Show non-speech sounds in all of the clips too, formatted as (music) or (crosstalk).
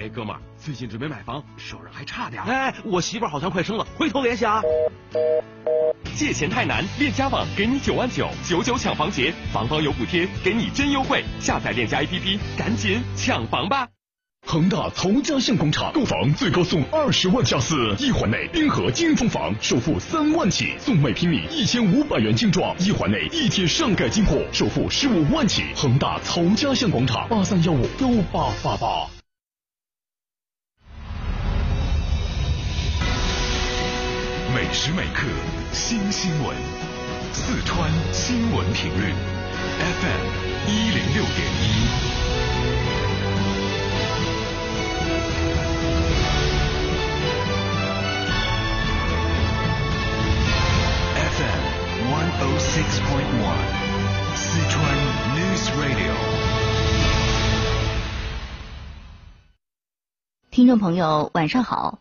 哎，哥们儿，最近准备买房，手上还差点。哎，我媳妇好像快生了，回头联系啊。借钱太难，链家网给你九万九，九九抢房节，房房有补贴，给你真优惠。下载链家 APP，赶紧抢房吧！恒大曹家巷广场购房最高送二十万加四，一环内滨河金风房首付三万起，送每平米一千五百元精装；一环内一天上盖金铺首付十五万起。恒大曹家巷广场八三幺五幺八八八。每时每刻新新闻，四川新闻频率 FM 一零六点一。FM one o six point one，四川 News Radio。听众朋友，晚上好，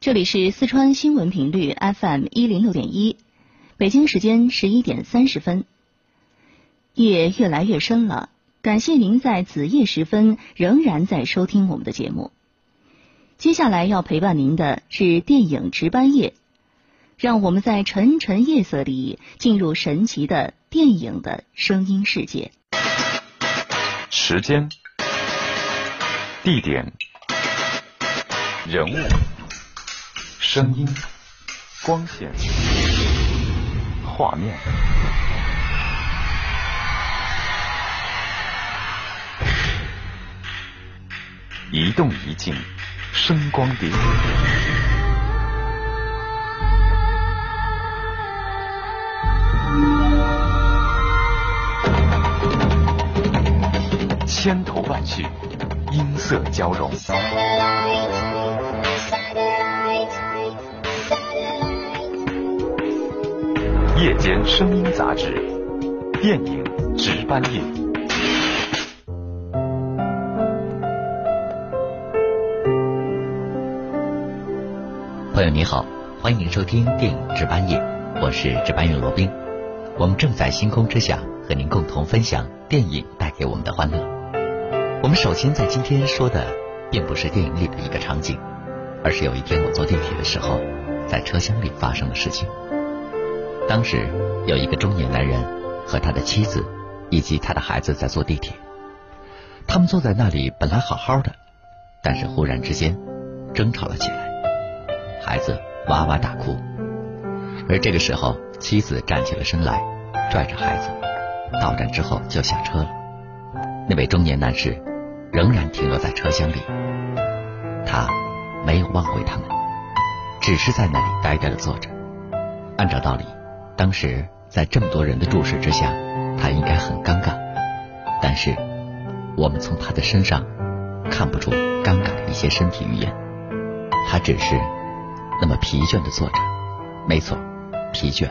这里是四川新闻频率 FM 一零六点一，北京时间十一点三十分，夜越来越深了，感谢您在子夜时分仍然在收听我们的节目。接下来要陪伴您的是电影值班夜，让我们在沉沉夜色里进入神奇的电影的声音世界。时间、地点、人物、声音、光线、画面，一动一静，声光点。千头万绪，音色交融。夜间声音杂志，电影值班夜。朋友你好，欢迎收听电影值班夜，我是值班员罗宾。我们正在星空之下和您共同分享电影带给我们的欢乐。我们首先在今天说的，并不是电影里的一个场景，而是有一天我坐地铁的时候，在车厢里发生的事情。当时有一个中年男人和他的妻子以及他的孩子在坐地铁，他们坐在那里本来好好的，但是忽然之间争吵了起来，孩子哇哇大哭，而这个时候妻子站起了身来，拽着孩子，到站之后就下车了。那位中年男士仍然停留在车厢里，他没有望回他们，只是在那里呆呆的坐着。按照道理，当时在这么多人的注视之下，他应该很尴尬，但是我们从他的身上看不出尴尬的一些身体语言，他只是那么疲倦的坐着。没错，疲倦。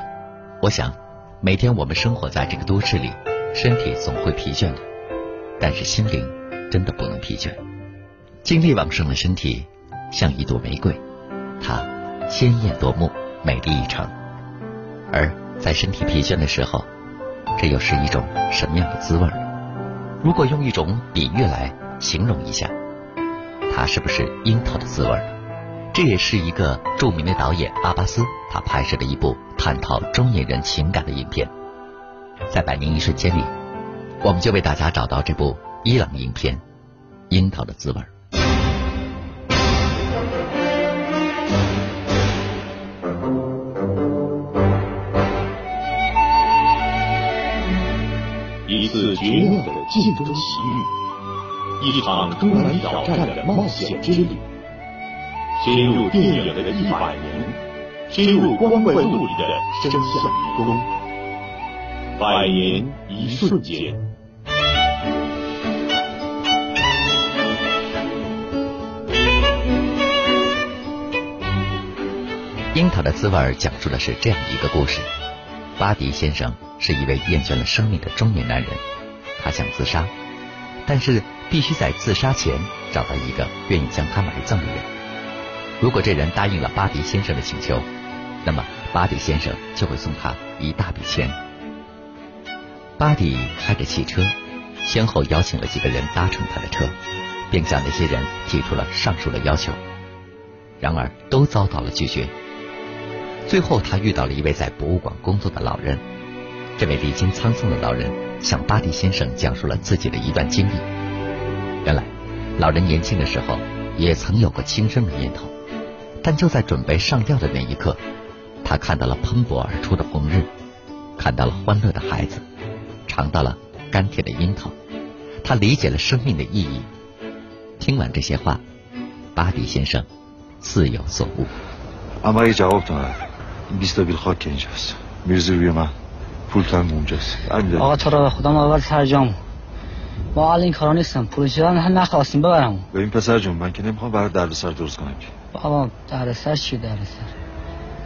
我想，每天我们生活在这个都市里，身体总会疲倦的。但是心灵真的不能疲倦，精力旺盛的身体像一朵玫瑰，它鲜艳夺目，美丽异常。而在身体疲倦的时候，这又是一种什么样的滋味？如果用一种比喻来形容一下，它是不是樱桃的滋味？这也是一个著名的导演阿巴斯他拍摄的一部探讨中年人情感的影片，在百年一瞬间里。我们就为大家找到这部伊朗影片《樱桃的滋味》。绝妙的镜中奇遇，一场充满挑战的冒险之旅。深入电影的一百年，深入光怪陆离的真相迷宫。百年一瞬间。樱桃的滋味讲述的是这样一个故事：巴迪先生是一位厌倦了生命的中年男人，他想自杀，但是必须在自杀前找到一个愿意将他埋葬的人。如果这人答应了巴迪先生的请求，那么巴迪先生就会送他一大笔钱。巴迪开着汽车，先后邀请了几个人搭乘他的车，并向那些人提出了上述的要求，然而都遭到了拒绝。最后，他遇到了一位在博物馆工作的老人。这位历经沧桑的老人向巴蒂先生讲述了自己的一段经历。原来，老人年轻的时候也曾有过轻生的念头，但就在准备上吊的那一刻，他看到了喷薄而出的红日，看到了欢乐的孩子，尝到了甘甜的樱桃。他理解了生命的意义。听完这些话，巴蒂先生似有所悟。 اما اگه جواب داد این بیستابیل خاک که اینجاست میرزی روی من پول تو هم اونجاست همین آقا تو را به خودم اول سرجام ما حال این کارا نیستم پول شدن هم نخواستیم ببرم ببین پسر جون من که نمیخوام برای دردسر درست کنم که بابا دردسر چی دردسر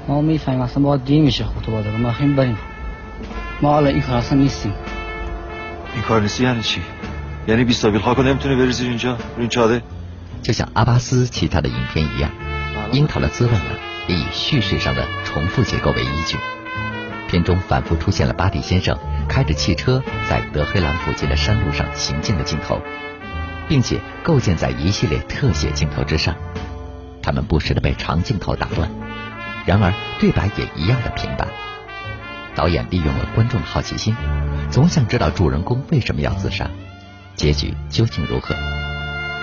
ما میفهمیم اصلا باید دیر میشه خود با داره ما خیلی بریم ما حالا این کار اصلا نیستیم این کار نیستی یعنی چی یعنی بیستابیل خاک رو نمیتونی بریزی اینجا رو این چاده 就像阿巴斯其他的影片一样，樱桃的滋味呢，也以叙事上的重复结构为依据。 片中反复出现了巴蒂先生开着汽车在德黑兰附近的山路上行进的镜头，并且构建在一系列特写镜头之上。他们不时的被长镜头打断，然而对白也一样的平淡。导演利用了观众的好奇心，总想知道主人公为什么要自杀，结局究竟如何。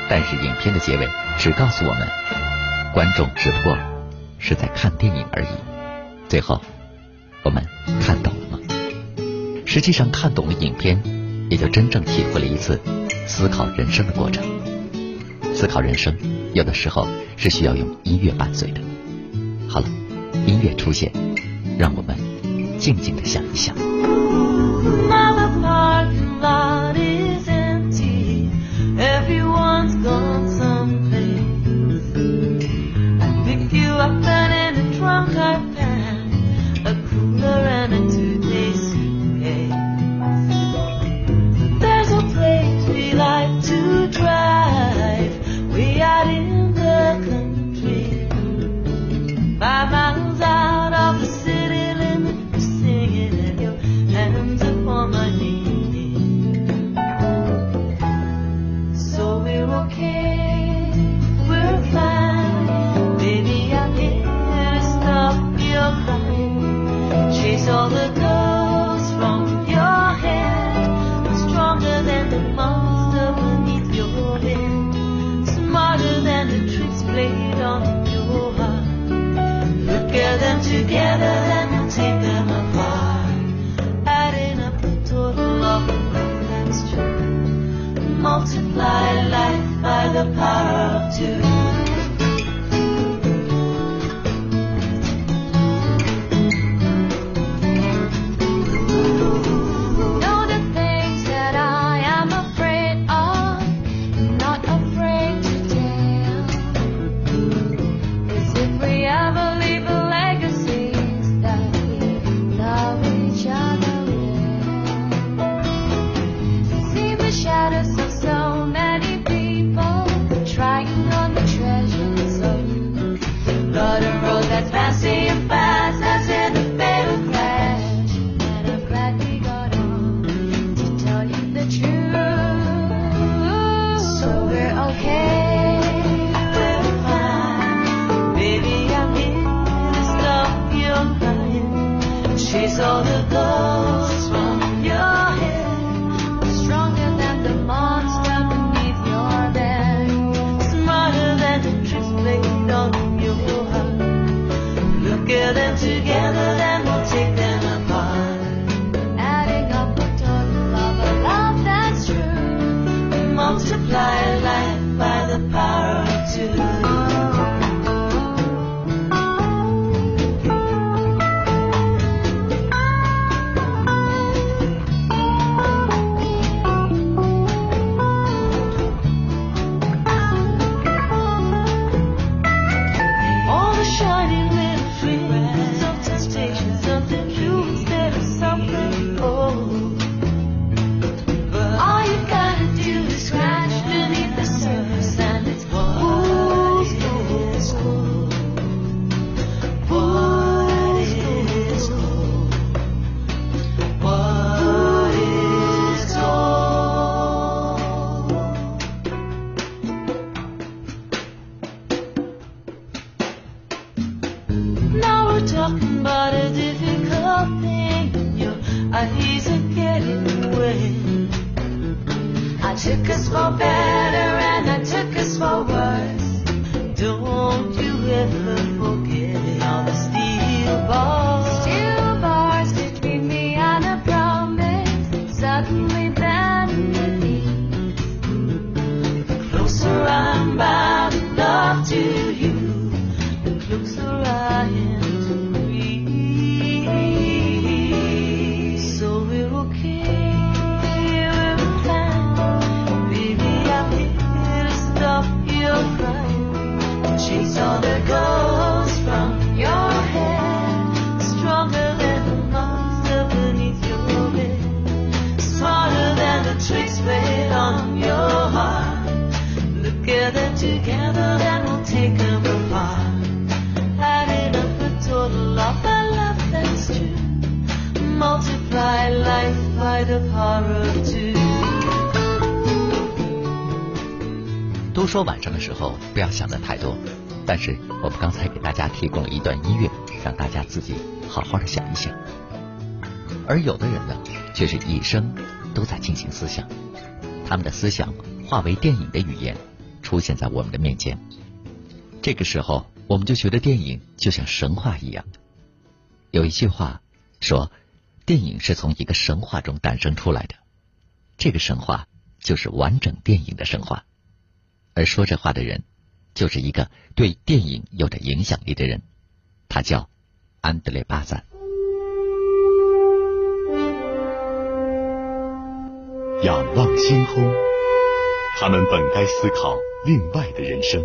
但是影片的结尾只告诉我们，观众只不过是在看电影而已。最后，我们看懂了吗？实际上，看懂了影片，也就真正体会了一次思考人生的过程。思考人生，有的时候是需要用音乐伴随的。好了，音乐出现，让我们静静的想一想。all the good. 但是我们刚才给大家提供了一段音乐，让大家自己好好的想一想。而有的人呢，却是一生都在进行思想，他们的思想化为电影的语言，出现在我们的面前。这个时候，我们就觉得电影就像神话一样。有一句话说，电影是从一个神话中诞生出来的，这个神话就是完整电影的神话。而说这话的人，就是一个对电影有着影响力的人，他叫安德烈·巴赞。仰望星空，他们本该思考另外的人生。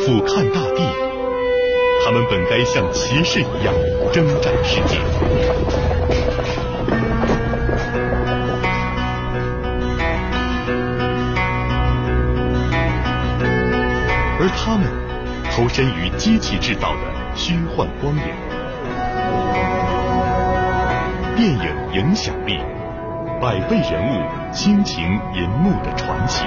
俯瞰大地，他们本该像骑士一样征战世界。而他们投身于机器制造的虚幻光影。电影影响力，百位人物倾情银幕的传奇。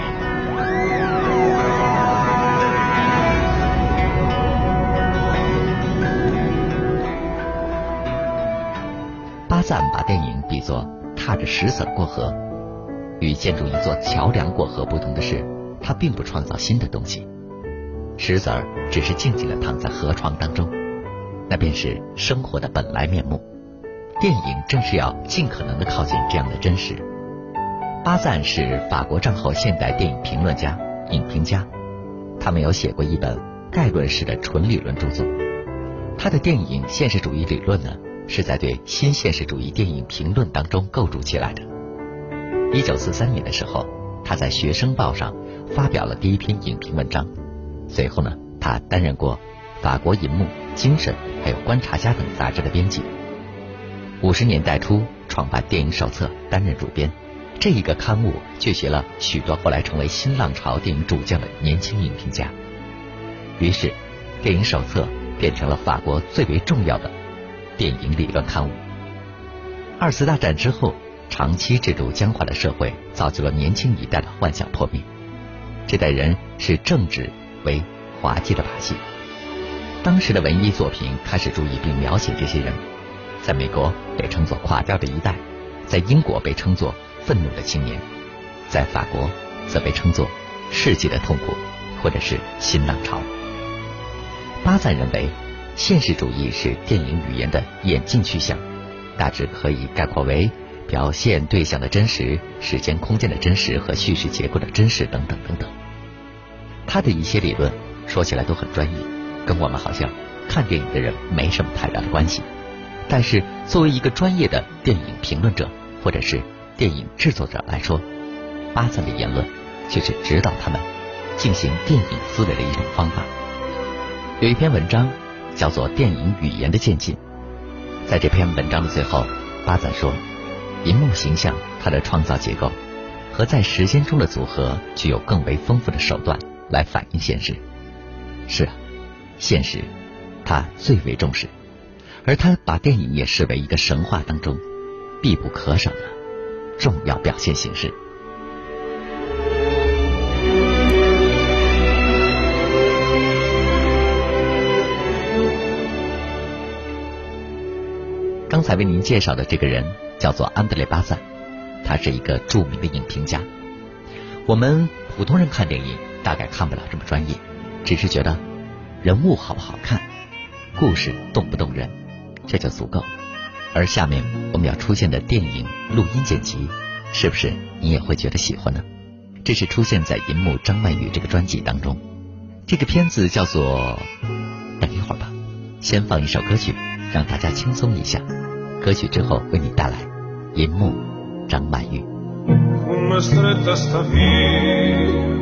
巴赞把电影比作踏着石子过河，与建筑一座桥梁过河不同的是，他并不创造新的东西。石子儿只是静静的躺在河床当中，那便是生活的本来面目。电影正是要尽可能的靠近这样的真实。巴赞是法国战后现代电影评论家、影评家，他没有写过一本概论式的纯理论著作。他的电影现实主义理论呢，是在对新现实主义电影评论当中构筑起来的。一九四三年的时候，他在《学生报》上发表了第一篇影评文章。随后呢，他担任过法国《银幕》《精神》还有《观察家》等杂志的编辑。五十年代初创办《电影手册》，担任主编。这一个刊物聚集了许多后来成为新浪潮电影主将的年轻影评家。于是，《电影手册》变成了法国最为重要的电影理论刊物。二次大战之后，长期制度僵化的社会造就了年轻一代的幻想破灭。这代人是政治为滑稽的把戏。当时的文艺作品开始注意并描写这些人，在美国被称作垮掉的一代，在英国被称作愤怒的青年，在法国则被称作世纪的痛苦，或者是新浪潮。巴赞认为，现实主义是电影语言的演进趋向，大致可以概括为表现对象的真实、时间空间的真实和叙事结构的真实等等等等。他的一些理论说起来都很专业，跟我们好像看电影的人没什么太大的关系。但是作为一个专业的电影评论者或者是电影制作者来说，巴赞的言论却是指导他们进行电影思维的一种方法。有一篇文章叫做《电影语言的渐进》，在这篇文章的最后，巴赞说，银幕形象它的创造结构和在时间中的组合具有更为丰富的手段来反映现实，是啊，现实他最为重视，而他把电影也视为一个神话当中必不可少的重要表现形式。刚才为您介绍的这个人叫做安德烈巴赞，他是一个著名的影评家，我们。普通人看电影大概看不了这么专业，只是觉得人物好不好看，故事动不动人，这就足够。而下面我们要出现的电影录音剪辑，是不是你也会觉得喜欢呢？这是出现在银幕张曼玉这个专辑当中。这个片子叫做……等一会儿吧，先放一首歌曲，让大家轻松一下。歌曲之后为你带来银幕张曼玉。Come stretta sta via,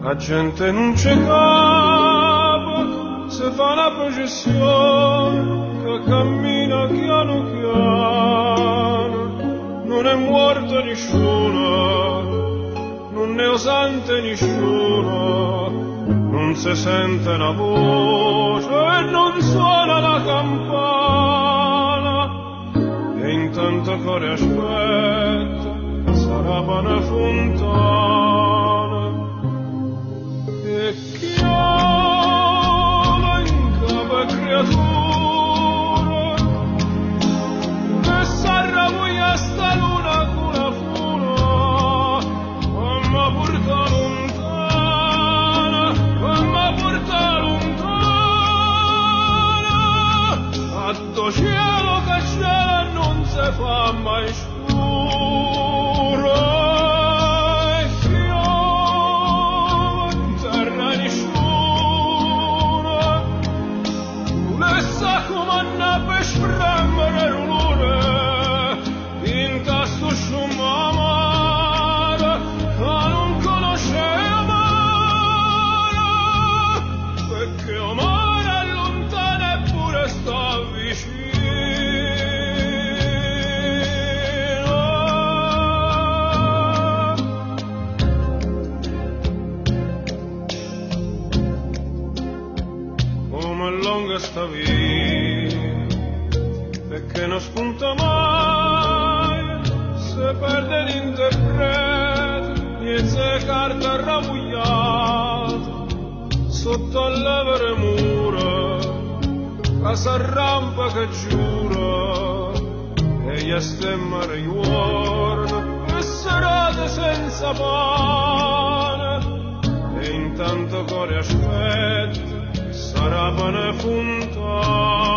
la gente non ci capa, se fa una processione che cammina piano piano, non è morto nessuno, non è osante nessuno, non si sente una voce e non suona la campana, e intanto cuore aspetta una fontana e chiama in capo creatura. Che sarà voi a sta luna con la funa ma porta lontana ma porta lontana. A cielo che cielo non si fa mai scuro ma n'ha per spremere l'ora e se carta rabugliata sotto le vere mura la s'arrampa che giura e gli stemma riorna e serate senza pane. E intanto cuore aspetta sarà pane fontana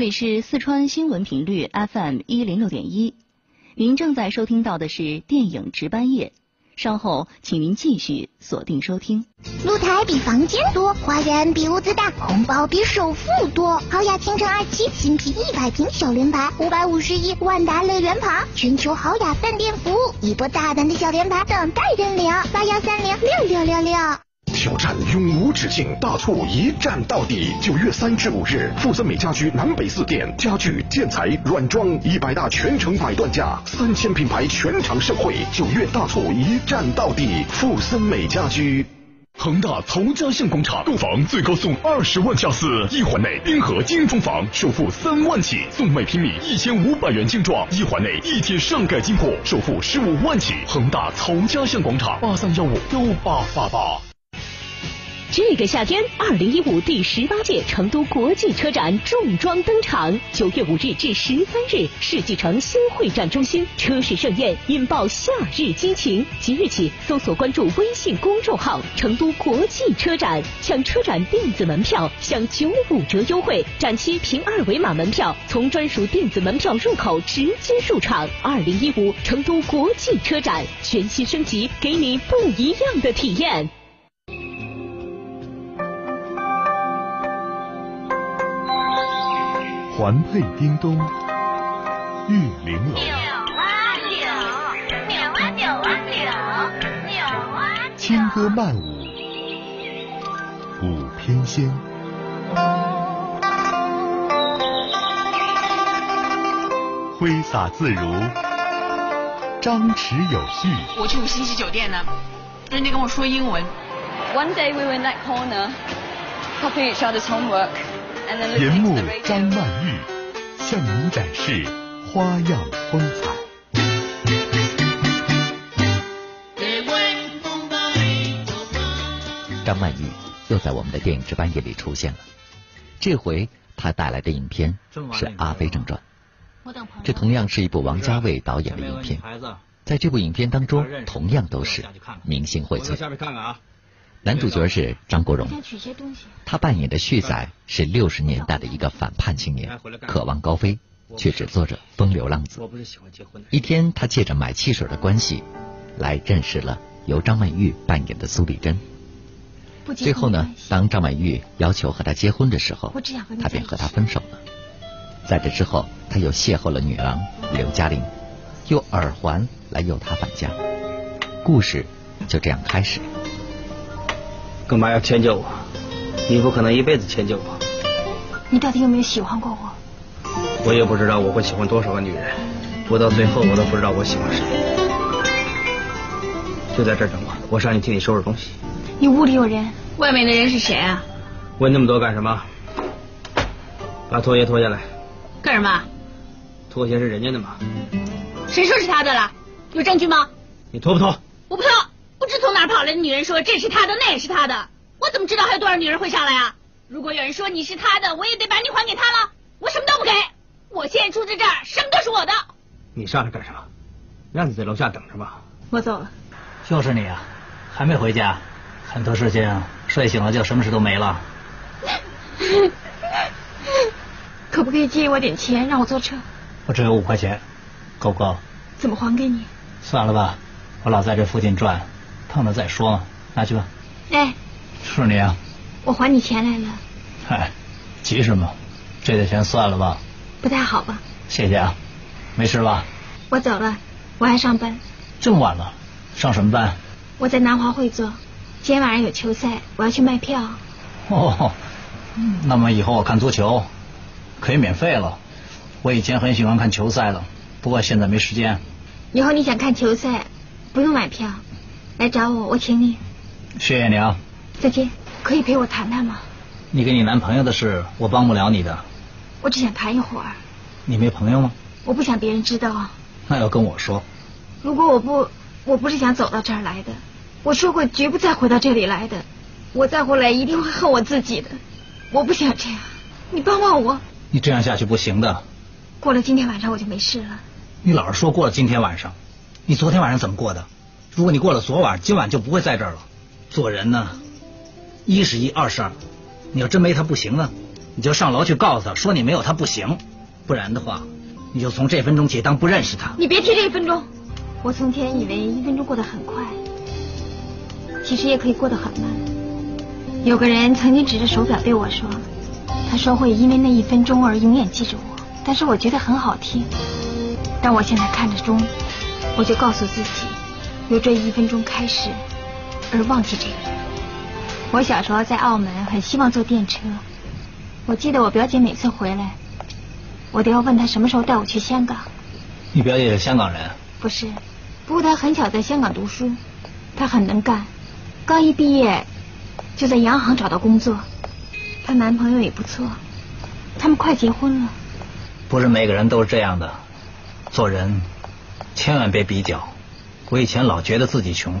这里是四川新闻频率 FM 一零六点一，您正在收听到的是电影值班夜。稍后，请您继续锁定收听。露台比房间多，花园比屋子大，红包比首付多。豪雅倾城二期新品一百平小联排，五百五十一万达乐园旁，全球豪雅饭店服务，一波大胆的小联排等待认领，八幺三零六六六六。挑战永无止境，大促一战到底。九月三至五日，富森美家居南北四店，家具、建材、软装一百大全程买断价，三千品牌全场盛会。九月大促一战到底，富森美家居。恒大曹家巷广场购房最高送二十万加四，一环内滨河精装房首付三万起，送每平米一千五百元精装；一环内一天上盖金铺首付十五万起。恒大曹家巷广场八三幺五幺八八八。这个夏天，二零一五第十八届成都国际车展重装登场。九月五日至十三日，世纪城新会展中心车市盛宴，引爆夏日激情。即日起，搜索关注微信公众号“成都国际车展”，抢车展电子门票，享九五折优惠。展期凭二维码门票，从专属电子门票入口直接入场。二零一五成都国际车展全新升级，给你不一样的体验。环佩叮咚，玉玲珑，扭啊扭，扭啊扭啊扭，扭啊轻歌曼舞，舞翩跹，挥洒自如，张弛有序。我去五星级酒店呢，人家跟我说英文。One day we were in that corner, copying each other's homework, 银幕.张曼玉向您展示花样风采。张曼玉又在我们的电影值班夜里出现了，这回她带来的影片是《阿飞正传》，这同样是一部王家卫导演的影片。在这部影片当中，同样都是明星荟萃。男主角是张国荣，他扮演的旭仔是六十年代的一个反叛青年，渴望高飞，却只做着风流浪子。一天，他借着买汽水的关系，来认识了由张曼玉扮演的苏丽珍。最后呢，当张曼玉要求和他结婚的时候，他便和他分手了。在这之后，他又邂逅了女郎刘嘉玲，用耳环来诱她返家。故事就这样开始。干嘛要迁就我？你不可能一辈子迁就我，你到底有没有喜欢过我？我也不知道我会喜欢多少个女人，不到最后我都不知道我喜欢谁。就在这儿等我，我上去替你收拾东西。你屋里有人？外面的人是谁啊？问那么多干什么？把拖鞋脱下来，干什么？拖鞋是人家的嘛，谁说是他的了？有证据吗？你脱不脱？我不知道，不知从哪儿跑来的女人说这是他的，那也是他的，我怎么知道还有多少女人会上来啊？如果有人说你是他的，我也得把你还给他了。我什么都不给，我现在住在这儿，什么都是我的。你上来干什么？让你在楼下等着吧。我走了。就是你啊，还没回家，很多事情睡醒了就什么事都没了。(laughs) 可不可以借我点钱让我坐车？我只有五块钱，够不够？怎么还给你？算了吧，我老在这附近转，碰了再说嘛，拿去吧。哎，是你啊，我还你钱来了，嗨，急什么？这点钱算了吧，不太好吧？谢谢啊，没事吧？我走了，我还上班。这么晚了，上什么班？我在南华会做，今天晚上有球赛，我要去卖票。哦，那么以后我看足球可以免费了。我以前很喜欢看球赛的，不过现在没时间。以后你想看球赛，不用买票，来找我，我请你。谢谢你啊，再见，可以陪我谈谈吗？你跟你男朋友的事我帮不了你的。我只想谈一会儿，你没朋友吗？我不想别人知道。那要跟我说。如果我不，我不是想走到这儿来的，我说过绝不再回到这里来的。我再回来一定会恨我自己的。我不想这样，你帮帮我。你这样下去不行的。过了今天晚上我就没事了。你老是说过了今天晚上，你昨天晚上怎么过的？如果你过了昨晚，今晚就不会在这儿了。做人呢，一是一，二是二。你要真没他不行呢，你就上楼去告诉他说你没有他不行，不然的话，你就从这分钟起当不认识他。你别提这一分钟，我从前以为一分钟过得很快，其实也可以过得很慢。有个人曾经指着手表对我说，他说会因为那一分钟而永远记着我，但是我觉得很好听。但我现在看着钟，我就告诉自己，由这一分钟开始，而忘记这个人。我小时候在澳门很希望坐电车，我记得我表姐每次回来，我都要问她什么时候带我去香港。你表姐是香港人，不是，不过她很小在香港读书，她很能干，刚一毕业就在洋行找到工作，她男朋友也不错，他们快结婚了。不是每个人都是这样的。做人千万别比较。我以前老觉得自己穷，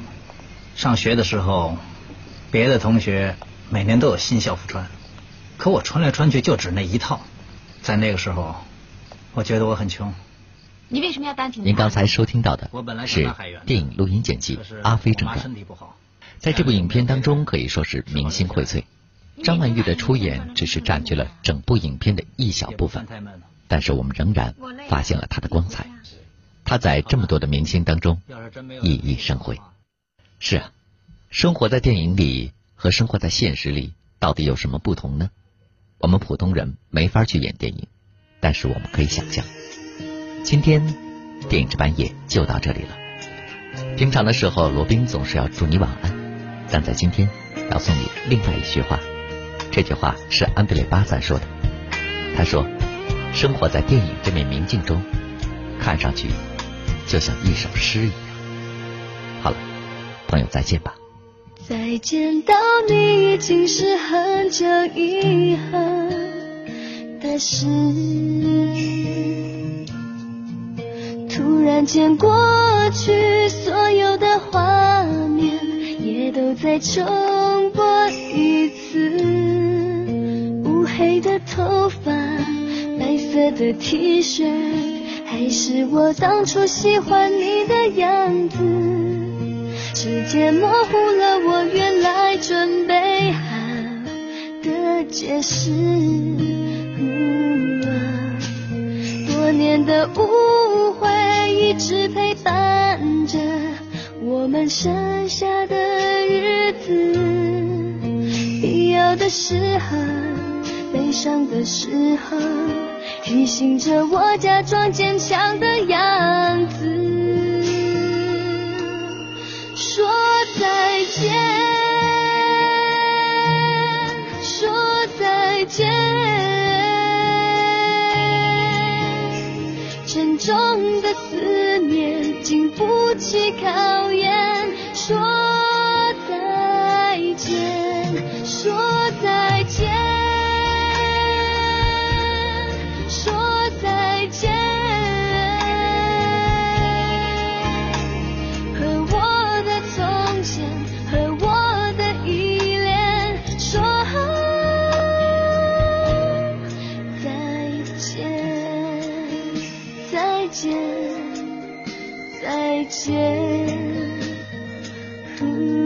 上学的时候，别的同学每年都有新校服穿，可我穿来穿去就只那一套。在那个时候，我觉得我很穷。你为什么要单挺？您刚才收听到的我本来是电影录音剪辑《阿飞正传在这部影片当中，可以说是明星荟萃。张曼玉的出演只是占据了整部影片的一小部分，但是我们仍然发现了她的光彩。她在这么多的明星当中熠熠生辉。是啊，生活在电影里和生活在现实里到底有什么不同呢？我们普通人没法去演电影，但是我们可以想象。今天电影值班夜就到这里了。平常的时候，罗宾总是要祝你晚安，但在今天要送你另外一句话。这句话是安德烈巴赞说的。他说：“生活在电影这面明镜中，看上去就像一首诗一样。”好了，朋友再见吧。再见到你已经是很久以后的事。突然间，过去所有的画面也都再重播一次。乌黑的头发，白色的 T 恤，还是我当初喜欢你的样子。时间模糊了我原来准备好的解释。多年的误会一直陪伴着我们剩下的日子。必要的时候，悲伤的时候，提醒着我假装坚强的样子。说再见，说再见，沉重的思念经不起考验。说再见，说再说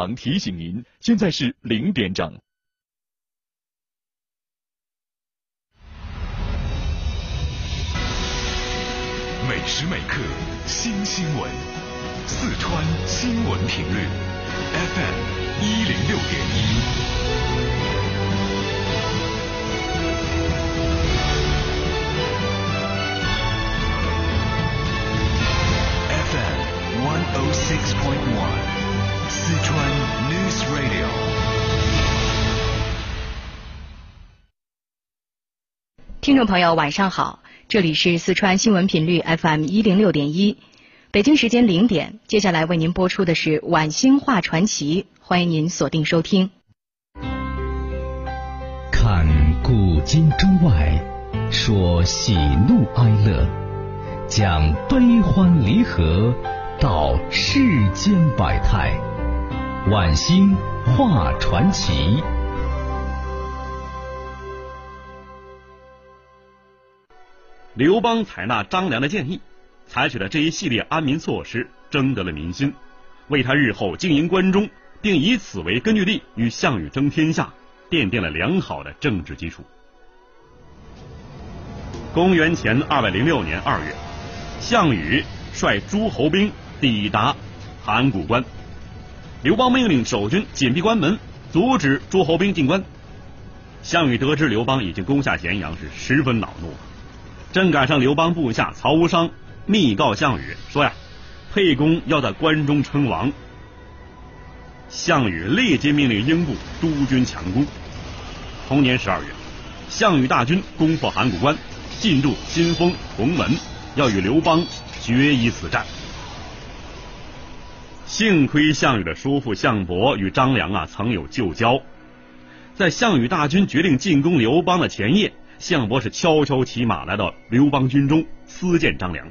行提醒您，现在是零点整。每时每刻新新闻，四川新闻频率，FM 一零六点一。FM one oh six point one，四川 News Radio。听众朋友，晚上好，这里是四川新闻频率 FM 一零六点一，北京时间零点，接下来为您播出的是晚星话传奇，欢迎您锁定收听。看古今中外，说喜怒哀乐，讲悲欢离合，道世间百态，晚星画传奇。刘邦采纳张良的建议，采取了这一系列安民措施，征得了民心，为他日后经营关中，并以此为根据地与项羽争天下，奠定了良好的政治基础。公元前二百零六年二月，项羽率诸侯兵抵达函谷关，刘邦命令守军紧闭关门，阻止诸侯兵进关。项羽得知刘邦已经攻下咸阳，是十分恼怒。正赶上刘邦部下曹无伤密告项羽说呀，沛公要在关中称王。项羽立即命令英布督军强攻。同年十二月，项羽大军攻破函谷关，进入新丰、鸿门，要与刘邦决一死战。幸亏项羽的叔父项伯与张良啊曾有旧交，在项羽大军决定进攻刘邦的前夜。项伯是悄悄骑马来到刘邦军中私见张良，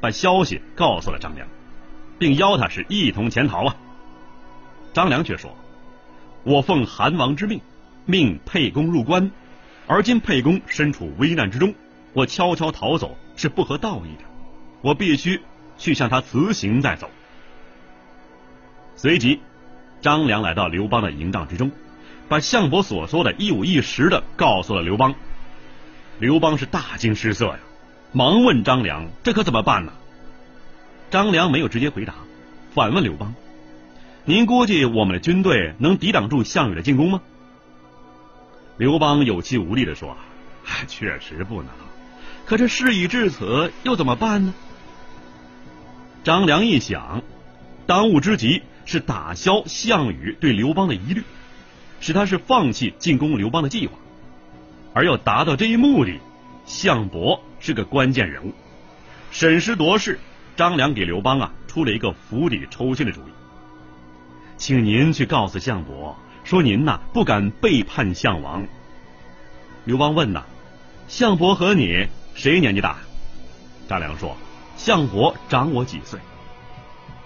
把消息告诉了张良，并邀他是一同潜逃啊。张良却说：“我奉韩王之命，命沛公入关，而今沛公身处危难之中，我悄悄逃走是不合道义的，我必须去向他辞行再走。”随即，张良来到刘邦的营帐之中，把项伯所说的一五一十的告诉了刘邦。刘邦是大惊失色呀，忙问张良：“这可怎么办呢？”张良没有直接回答，反问刘邦：“您估计我们的军队能抵挡住项羽的进攻吗？”刘邦有气无力的说：“ (laughs) 确实不能，可这事已至此，又怎么办呢？”张良一想，当务之急是打消项羽对刘邦的疑虑，使他是放弃进攻刘邦的计划。而要达到这一目的，项伯是个关键人物。审时度势，张良给刘邦啊出了一个釜底抽薪的主意，请您去告诉项伯，说您呐不敢背叛项王。刘邦问呐，项伯和你谁年纪大？张良说，项伯长我几岁。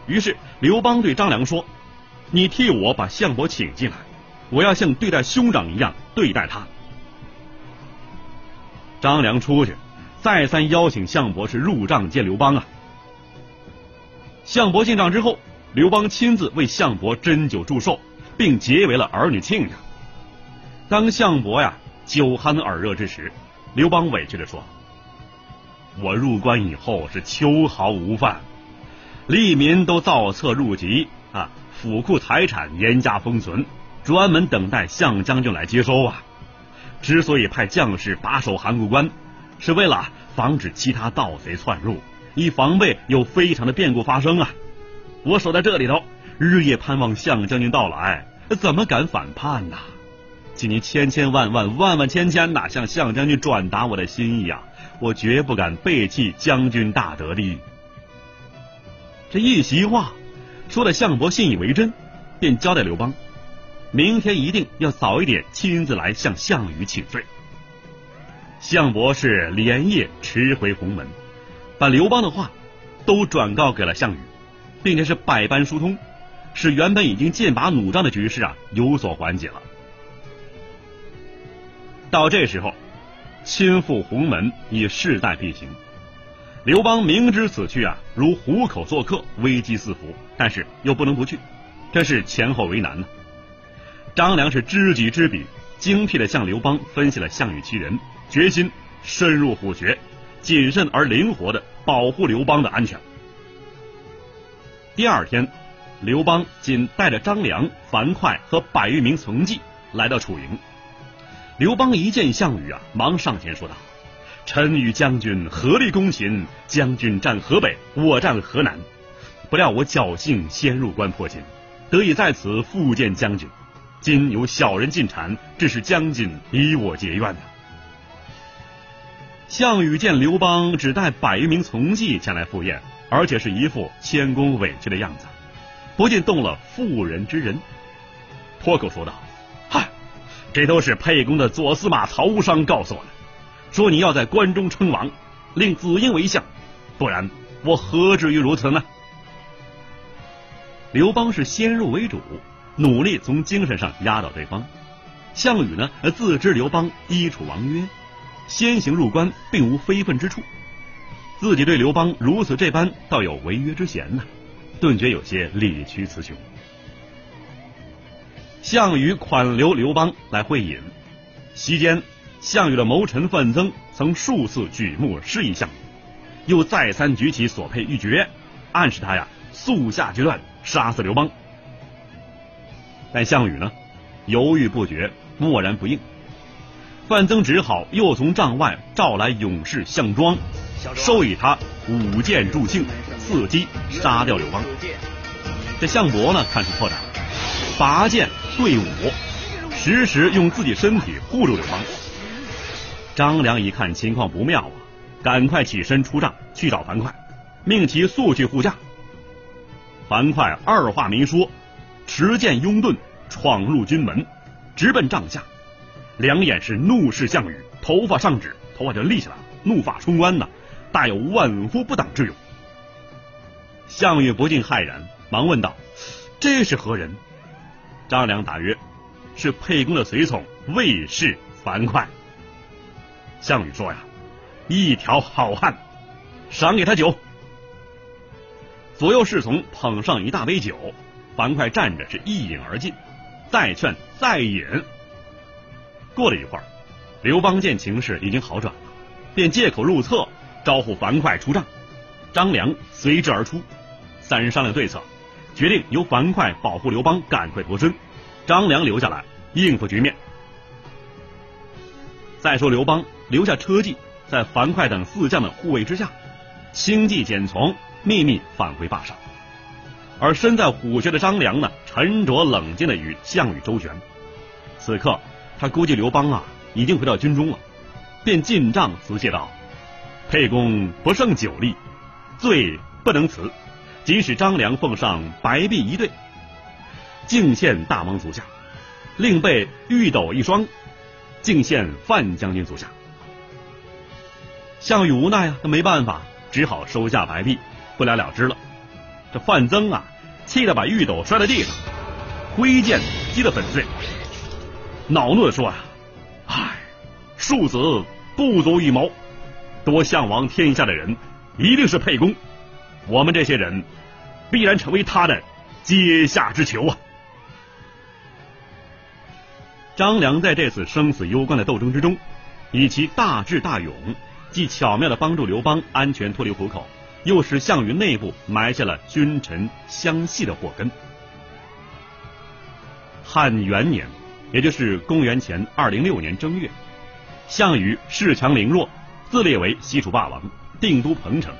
于是刘邦对张良说，你替我把项伯请进来，我要像对待兄长一样对待他。张良出去，再三邀请项伯是入帐见刘邦啊。项伯进帐之后，刘邦亲自为项伯斟酒祝寿，并结为了儿女亲家。当项伯呀酒酣耳热之时，刘邦委屈的说：“我入关以后是秋毫无犯，吏民都造册入籍啊，府库财产严加封存，专门等待项将军来接收啊。”之所以派将士把守函谷关，是为了防止其他盗贼窜入，以防备有非常的变故发生啊！我守在这里头，日夜盼望项将军到来，怎么敢反叛呢？请您千千万万万万千千呐，向项将军转达我的心意啊！我绝不敢背弃将军大德的。这一席话说的项伯信以为真，便交代刘邦。明天一定要早一点亲自来向项羽请罪。项伯是连夜驰回鸿门，把刘邦的话都转告给了项羽，并且是百般疏通，使原本已经剑拔弩张的局势啊有所缓解了。到这时候，亲赴鸿门已势在必行。刘邦明知此去啊如虎口做客，危机四伏，但是又不能不去。这是前后为难呢。张良是知己知彼，精辟的向刘邦分析了项羽其人，决心深入虎穴，谨慎而灵活的保护刘邦的安全。第二天，刘邦仅带着张良、樊哙和百余名从骑来到楚营。刘邦一见项羽啊，忙上前说道：“臣与将军合力攻秦，将军占河北，我占河南。不料我侥幸先入关破秦，得以在此复见将军。今有小人进谗，致使将军以我结怨呐。”项羽见刘邦只带百余名从骑前来赴宴，而且是一副谦恭委屈的样子，不禁动了妇人之仁，脱口说道：“嗨，这都是沛公的左司马曹无伤告诉我的，说你要在关中称王，令子婴为相，不然我何至于如此呢？”刘邦是先入为主，努力从精神上压倒对方。项羽呢，自知刘邦依楚王约。先行入关，并无非分之处，自己对刘邦如此这般，倒有违约之嫌呢，顿觉有些理屈词穷。项羽款留刘邦来会饮，席间，项羽的谋臣范增曾数次举目示意项羽，又再三举起所佩玉珏，暗示他呀速下决断，杀死刘邦。但项羽呢，犹豫不决，默然不应。范增只好又从帐外召来勇士项庄，授以他舞剑助兴，伺机杀掉刘邦。这项伯呢，看出破绽，拔剑对舞，时时用自己身体护住刘邦。张良一看情况不妙啊，赶快起身出帐去找樊哙，命其速去护驾。樊哙二话没说，持剑拥盾闯入军门，直奔帐下。两眼是怒视项羽，头发上指，头发就立起来，怒发冲冠呐，大有万夫不挡之勇。项羽不禁骇然，忙问道：“这是何人？”张良答曰：“是沛公的随从卫士樊哙。”项羽说：“呀，一条好汉，赏给他酒。”左右侍从捧上一大杯酒，樊哙站着是一饮而尽，再劝再饮。过了一会儿，刘邦见情势已经好转了，便借口入厕，招呼樊哙出帐。张良随之而出，三人商量对策，决定由樊哙保护刘邦赶快脱身，张良留下来应付局面。再说刘邦留下车骑，在樊哙等四将的护卫之下，轻骑简从，秘密返回霸上。而身在虎穴的张良呢，沉着冷静的与项羽周旋。此刻。他估计刘邦啊已经回到军中了，便进帐辞谢道：“沛公不胜酒力，罪不能辞，即使张良奉上白璧一对，敬献大王足下，另备玉斗一双，敬献范将军足下。”项羽无奈啊，他没办法，只好收下白璧，不了了之了。这范增啊，气得把玉斗摔在地上，挥剑击得粉碎。恼怒的说：“啊，唉，庶子不足与谋，夺项王天下的人一定是沛公，我们这些人必然成为他的阶下之囚啊！”张良在这次生死攸关的斗争之中，以其大智大勇，既巧妙的帮助刘邦安全脱离虎口，又使项羽内部埋下了君臣相系的祸根。汉元年。也就是公元前二零六年正月，项羽恃强凌弱，自列为西楚霸王，定都彭城，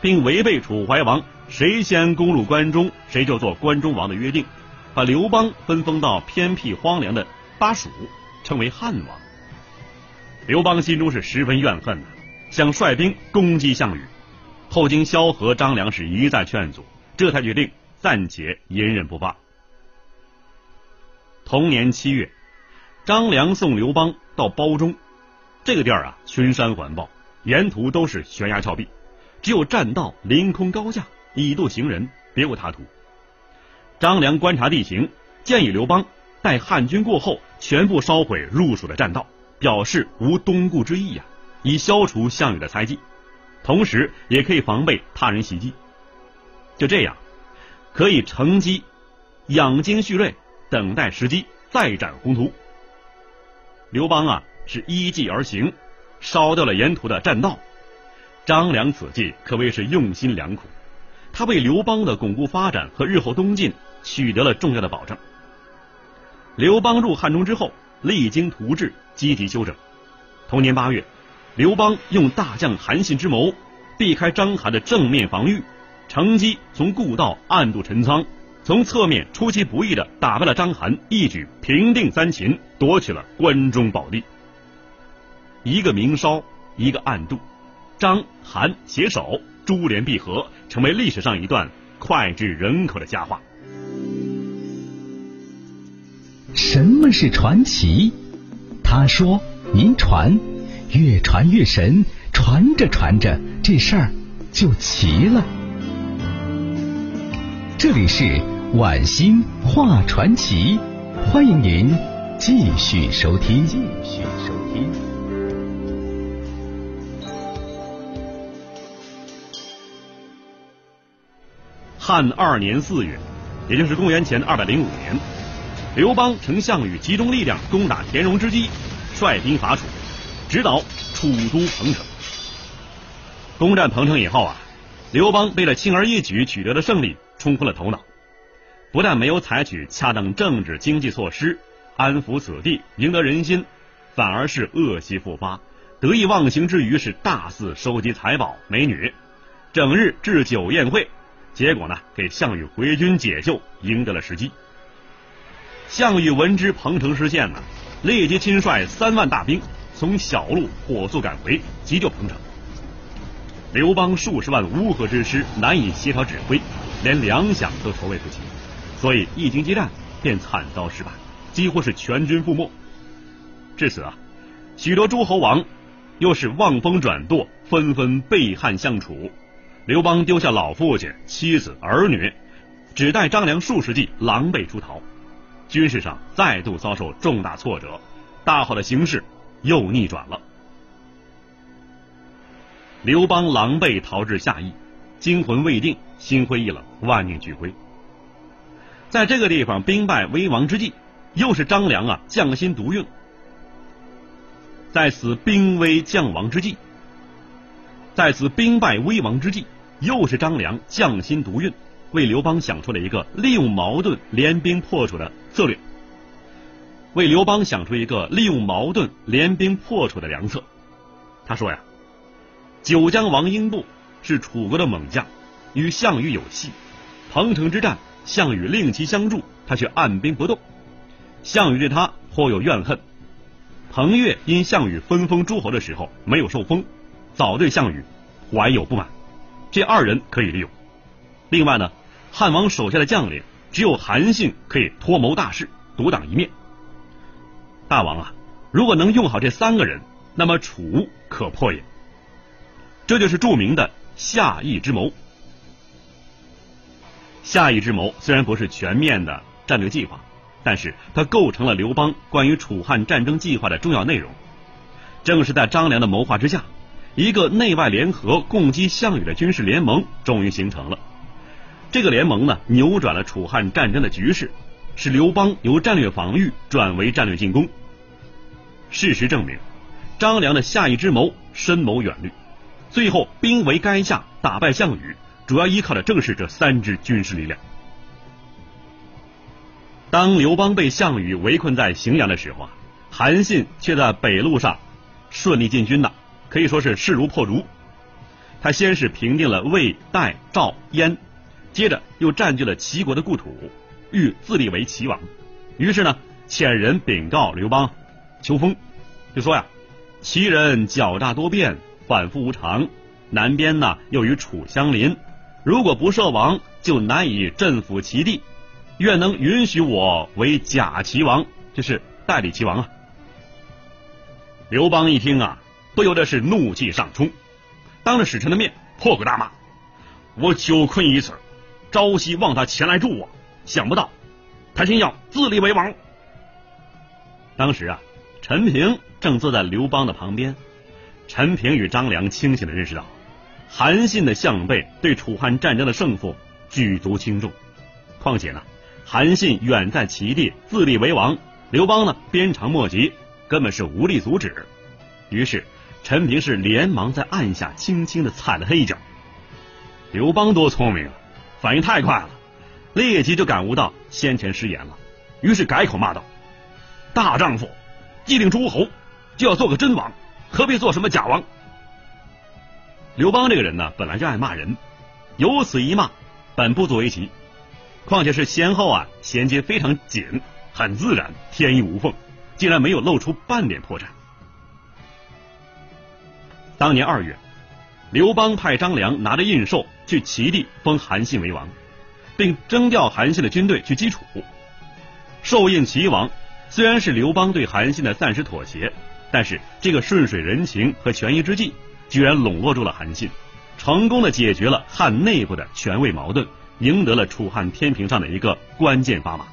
并违背楚怀王谁先攻入关中，谁就做关中王的约定，把刘邦分封到偏僻荒凉的巴蜀，称为汉王。刘邦心中是十分怨恨的，想率兵攻击项羽，后经萧何、张良是一再劝阻，这才决定暂且隐忍不发。同年七月。张良送刘邦到褒中，这个地儿啊，群山环抱，沿途都是悬崖峭壁，只有栈道凌空高架，以渡行人，别无他途。张良观察地形，建议刘邦待汉军过后，全部烧毁入蜀的栈道，表示无东顾之意呀，以消除项羽的猜忌，同时也可以防备他人袭击。就这样，可以乘机养精蓄锐，等待时机再展宏图。刘邦啊是依计而行，烧掉了沿途的栈道。张良此计可谓是用心良苦，他为刘邦的巩固发展和日后东进取得了重要的保证。刘邦入汉中之后，励精图治，积极修整。同年八月，刘邦用大将韩信之谋，避开章邯的正面防御，乘机从故道暗度陈仓，从侧面出其不意的打败了章邯，一举平定三秦，夺取了关中宝地。一个明烧，一个暗度，章韩携手，珠联璧合，成为历史上一段脍炙人口的佳话。什么是传奇？他说：“您传，越传越神，传着传着，这事儿就齐了。”这里是晚星话传奇，欢迎您继续收听。继续收听。汉二年四月，也就是公元前二百零五年，刘邦乘项羽集中力量攻打田荣之机，率兵伐楚，直捣楚都彭城。攻占彭城以后啊，刘邦为了轻而易举取得的胜利冲昏了头脑，不但没有采取恰当政治经济措施安抚此地、赢得人心，反而是恶习复发，得意忘形之余是大肆收集财宝美女，整日置酒宴会。结果呢，给项羽回军解救赢得了时机。项羽闻知彭城失陷呢，立即亲率三万大兵从小路火速赶回，急救彭城。刘邦数十万乌合之师难以协调指挥，连粮饷都筹备不齐，所以一经激战便惨遭失败，几乎是全军覆没。至此啊，许多诸侯王又是望风转舵，纷纷背汉向楚。刘邦丢下老父亲、妻子、儿女，只带张良数十骑，狼狈出逃。军事上再度遭受重大挫折，大好的形势又逆转了。刘邦狼狈逃至下邑，惊魂未定，心灰意冷，万念俱灰。在这个地方兵败危亡之际，又是张良啊匠心独运。在此兵危将亡之际，在此兵败危亡之际。又是张良匠心独运，为刘邦想出了一个利用矛盾联兵破楚的策略，为刘邦想出一个利用矛盾联兵破楚的良策。他说呀，九江王英布是楚国的猛将，与项羽有隙。彭城之战，项羽令其相助，他却按兵不动。项羽对他颇有怨恨。彭越因项羽分封诸侯的时候没有受封，早对项羽怀有不满。这二人可以利用。另外呢，汉王手下的将领只有韩信可以托谋大事，独当一面。大王啊，如果能用好这三个人，那么楚可破也。这就是著名的下邑之谋。下邑之谋虽然不是全面的战略计划，但是它构成了刘邦关于楚汉战争计划的重要内容。正是在张良的谋划之下。一个内外联合攻击项羽的军事联盟终于形成了。这个联盟呢，扭转了楚汉战争的局势，使刘邦由战略防御转为战略进攻。事实证明，张良的下意之谋深谋远虑，最后兵围垓下打败项羽，主要依靠的正是这三支军事力量。当刘邦被项羽围困在荥阳的时候啊，韩信却在北路上顺利进军的。可以说是势如破竹。他先是平定了魏、代、赵、燕，接着又占据了齐国的故土，欲自立为齐王。于是呢，遣人禀告刘邦求封，就说呀：“齐人狡诈多变，反复无常，南边呢又与楚相邻，如果不设王，就难以镇抚齐地。愿能允许我为假齐王，就是代理齐王啊。”刘邦一听啊。不由得是怒气上冲，当着使臣的面破口大骂：“我久困于此，朝夕望他前来助我，想不到他竟要自立为王。”当时啊，陈平正坐在刘邦的旁边。陈平与张良清醒的认识到，韩信的项背对楚汉战争的胜负举足轻重。况且呢，韩信远在齐地自立为王，刘邦呢鞭长莫及，根本是无力阻止。于是陈平是连忙在暗下轻轻的踩了他一脚。刘邦多聪明啊，反应太快了，立即就感悟到先前失言了，于是改口骂道：“大丈夫，既定诸侯，就要做个真王，何必做什么假王？”刘邦这个人呢，本来就爱骂人，有此一骂，本不足为奇。况且是先后啊，衔接非常紧，很自然，天衣无缝，竟然没有露出半点破绽。当年二月，刘邦派张良拿着印绶去齐地封韩信为王，并征调韩信的军队去击楚。受印齐王虽然是刘邦对韩信的暂时妥协，但是这个顺水人情和权宜之计，居然笼络住了韩信，成功的解决了汉内部的权位矛盾。赢得了楚汉天平上的一个关键砝码。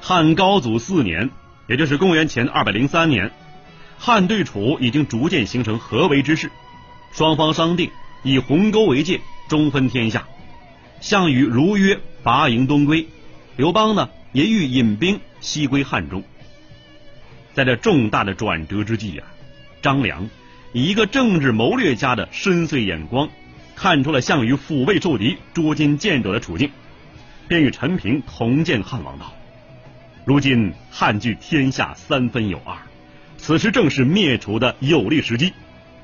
汉高祖四年，也就是公元前二百零三年，汉对楚已经逐渐形成合围之势，双方商定以鸿沟为界，中分天下。项羽如约拔营东归，刘邦呢也欲引兵西归汉中。在这重大的转折之际啊，张良以一个政治谋略家的深邃眼光。看出了项羽腹背受敌、捉襟见肘的处境，便与陈平同见汉王道：“如今汉据天下三分有二，此时正是灭楚的有利时机，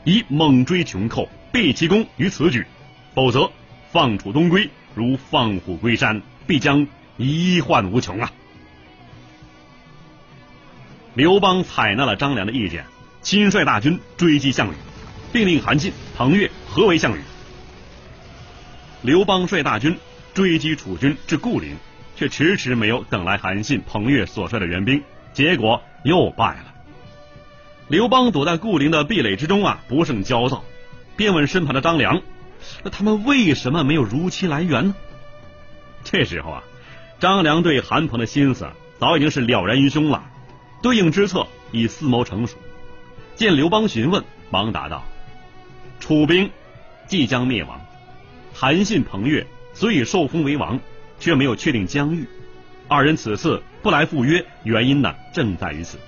以猛追穷寇，毕其功于此举，否则放楚东归，如放虎归山，必将遗患无穷啊！”刘邦采纳了张良的意见，亲率大军追击项羽，并令韩信、彭越合围项羽。刘邦率大军追击楚军至固陵，却迟迟没有等来韩信、彭越所率的援兵，结果又败了。刘邦躲在固陵的壁垒之中啊，不胜焦躁，便问身旁的张良：“那他们为什么没有如期来援呢？”这时候啊，张良对韩彭的心思早已经是了然于胸了，对应之策已思谋成熟。见刘邦询问，忙答道：“楚兵即将灭亡。”韩信、彭越虽已受封为王，却没有确定疆域。二人此次不来赴约，原因呢，正在于此。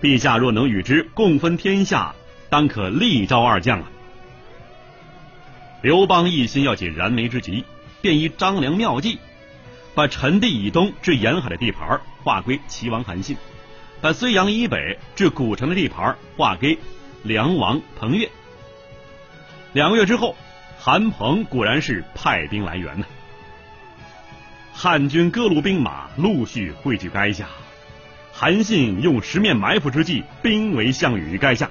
陛下若能与之共分天下，当可力招二将啊！刘邦一心要解燃眉之急，便依张良妙计，把陈地以东至沿海的地盘划归齐王韩信，把睢阳以北至古城的地盘划给梁王彭越。两个月之后。韩彭果然是派兵来援呢。汉军各路兵马陆续汇聚垓下，韩信用十面埋伏之计兵围项羽于垓下，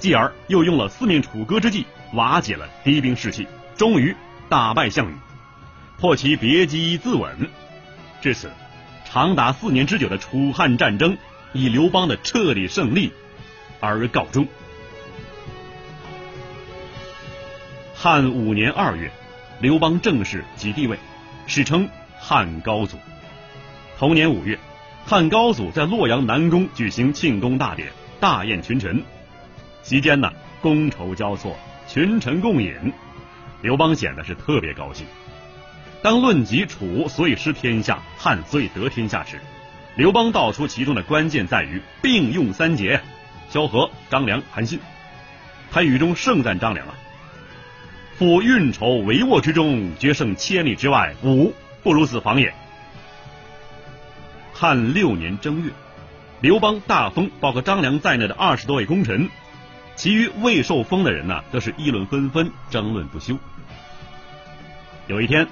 继而又用了四面楚歌之计瓦解了敌兵士气，终于打败项羽，破其别姬自刎。至此，长达四年之久的楚汉战争以刘邦的彻底胜利而告终。汉五年二月，刘邦正式即帝位，史称汉高祖。同年五月，汉高祖在洛阳南宫举行庆功大典，大宴群臣。席间呢，觥筹交错，群臣共饮，刘邦显得是特别高兴。当论及楚所以失天下，汉所以得天下时，刘邦道出其中的关键在于并用三杰：萧何、张良、韩信。他语中盛赞张良啊。夫运筹帷幄之中，决胜千里之外，吾不如此防也。汉六年正月，刘邦大封包括张良在内的二十多位功臣，其余未受封的人呢，则是议论纷纷，争论不休。有一天，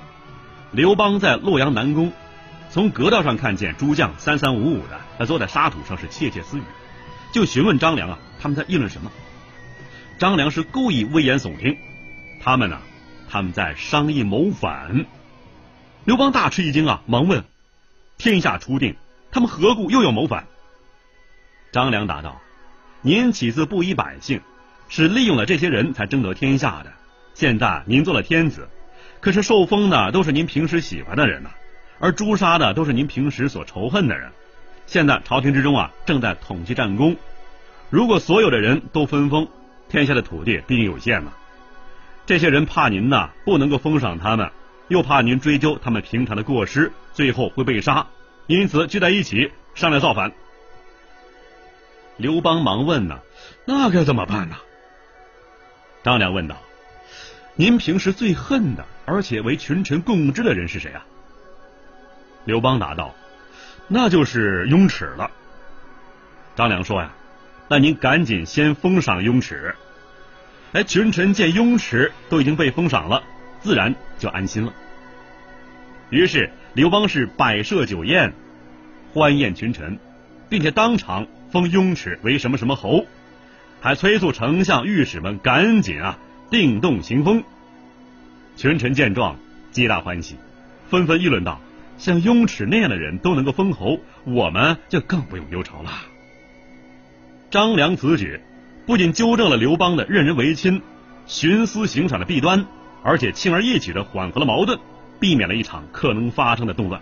刘邦在洛阳南宫，从阁道上看见诸将三三五五的，他坐在沙土上是窃窃私语，就询问张良啊，他们在议论什么？张良是故意危言耸听。他们呢？他们在商议谋反。刘邦大吃一惊啊，忙问：“天下初定，他们何故又要谋反？”张良答道：“您起自布衣百姓，是利用了这些人才争得天下的。现在您做了天子，可是受封的都是您平时喜欢的人呐，而诛杀的都是您平时所仇恨的人。现在朝廷之中啊，正在统计战功。如果所有的人都分封，天下的土地毕竟有限嘛。”这些人怕您呐，不能够封赏他们，又怕您追究他们平常的过失，最后会被杀，因此聚在一起商量造反。刘邦忙问呢，那该怎么办呢？张良问道：“您平时最恨的，而且为群臣共知的人是谁啊？”刘邦答道：“那就是雍齿了。”张良说呀：“那您赶紧先封赏雍齿。”哎，群臣见雍齿都已经被封赏了，自然就安心了。于是刘邦是摆设酒宴，欢宴群臣，并且当场封雍齿为什么什么侯，还催促丞相、御史们赶紧啊定动行封。群臣见状，皆大欢喜，纷纷议论道：“像雍齿那样的人都能够封侯，我们就更不用忧愁了。”张良此举不仅纠正了刘邦的任人唯亲、徇私行赏的弊端，而且轻而易举的缓和了矛盾，避免了一场可能发生的动乱。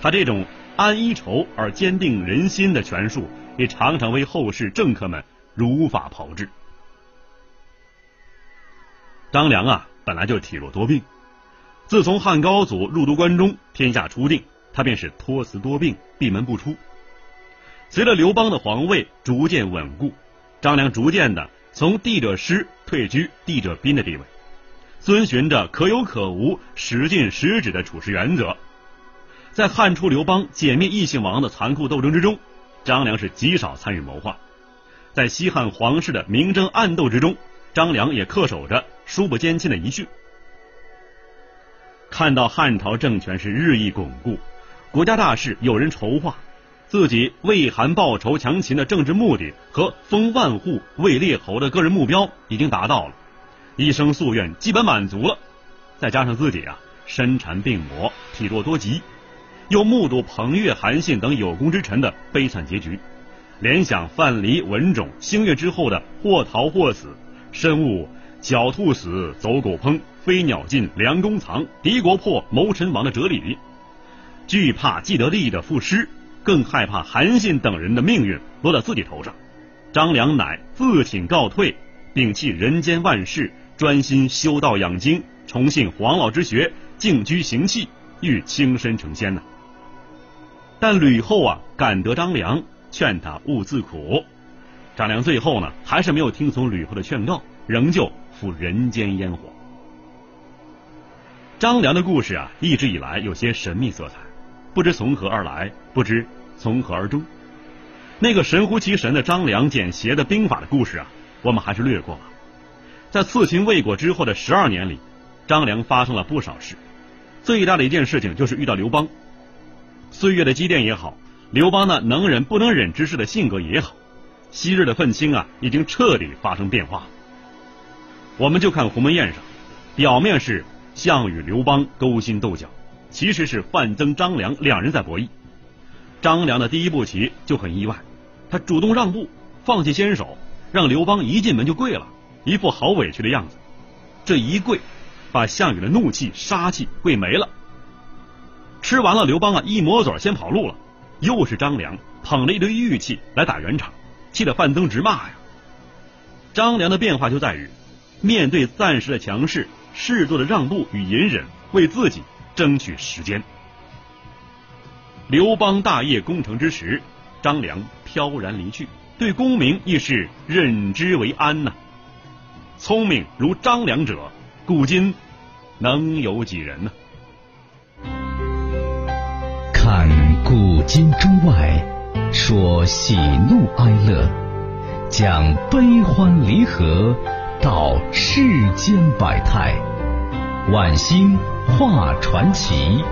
他这种安一筹而坚定人心的权术，也常常为后世政客们如法炮制。张良啊，本来就体弱多病，自从汉高祖入都关中，天下初定，他便是托辞多病，闭门不出。随着刘邦的皇位逐渐稳固，张良逐渐的从帝者师退居帝者宾的地位，遵循着可有可无、时尽时止的处事原则。在汉初刘邦歼灭异姓王的残酷斗争之中，张良是极少参与谋划。在西汉皇室的明争暗斗之中，张良也恪守着叔不兼亲的遗训。看到汉朝政权是日益巩固，国家大事有人筹划。自己为韩报仇强秦的政治目的和封万户为列侯的个人目标已经达到了，一生夙愿基本满足了，再加上自己啊身缠病魔，体弱多疾，又目睹彭越、韩信等有功之臣的悲惨结局，联想范蠡、文种、星月之后的或逃或死，深悟狡兔死，走狗烹，飞鸟尽，良弓藏，敌国破，谋臣亡的哲理，惧怕既得利益的赋诗。更害怕韩信等人的命运落到自己头上，张良乃自请告退，摒弃人间万事，专心修道养精，重信黄老之学，静居行气，欲轻身成仙呢。但吕后啊感得张良，劝他勿自苦。张良最后呢还是没有听从吕后的劝告，仍旧赴人间烟火。张良的故事啊一直以来有些神秘色彩，不知从何而来，不知。从何而终？那个神乎其神的张良捡鞋的兵法的故事啊，我们还是略过吧。在刺秦未果之后的十二年里，张良发生了不少事。最大的一件事情就是遇到刘邦。岁月的积淀也好，刘邦那能忍不能忍之事的性格也好，昔日的愤青啊，已经彻底发生变化。我们就看鸿门宴上，表面是项羽、刘邦勾心斗角，其实是范增、张良两人在博弈。张良的第一步棋就很意外，他主动让步，放弃先手，让刘邦一进门就跪了，一副好委屈的样子。这一跪，把项羽的怒气、杀气跪没了。吃完了，刘邦啊一抹嘴先跑路了。又是张良捧着一堆玉器来打圆场，气得范增直骂呀。张良的变化就在于，面对暂时的强势，适度的让步与隐忍，为自己争取时间。刘邦大业攻城之时，张良飘然离去，对功名亦是任之为安呐。聪明如张良者，古今能有几人呢？看古今中外，说喜怒哀乐，讲悲欢离合，道世间百态，晚星画传奇。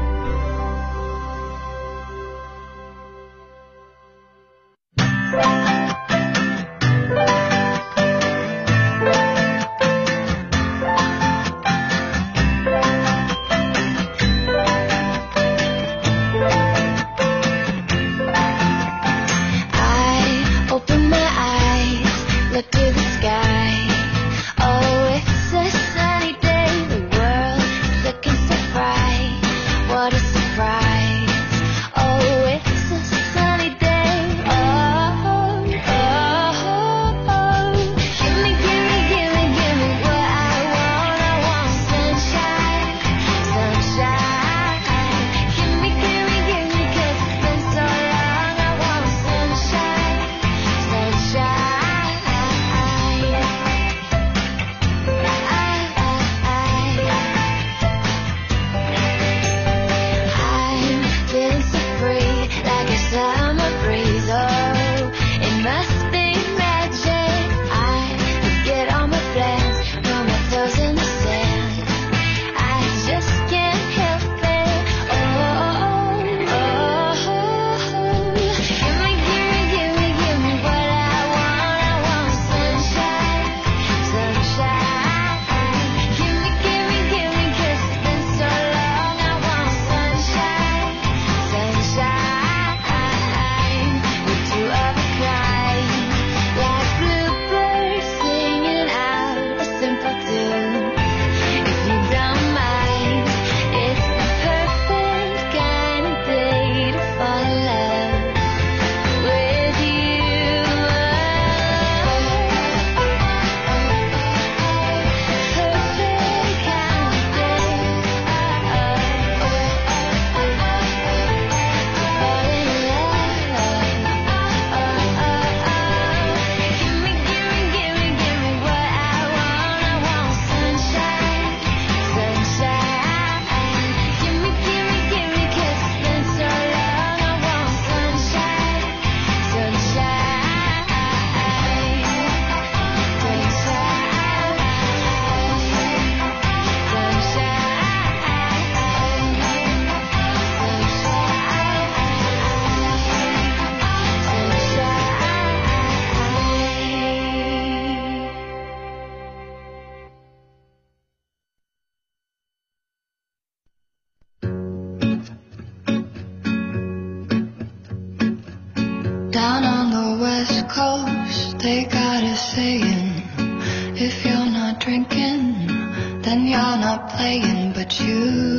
Playing. But you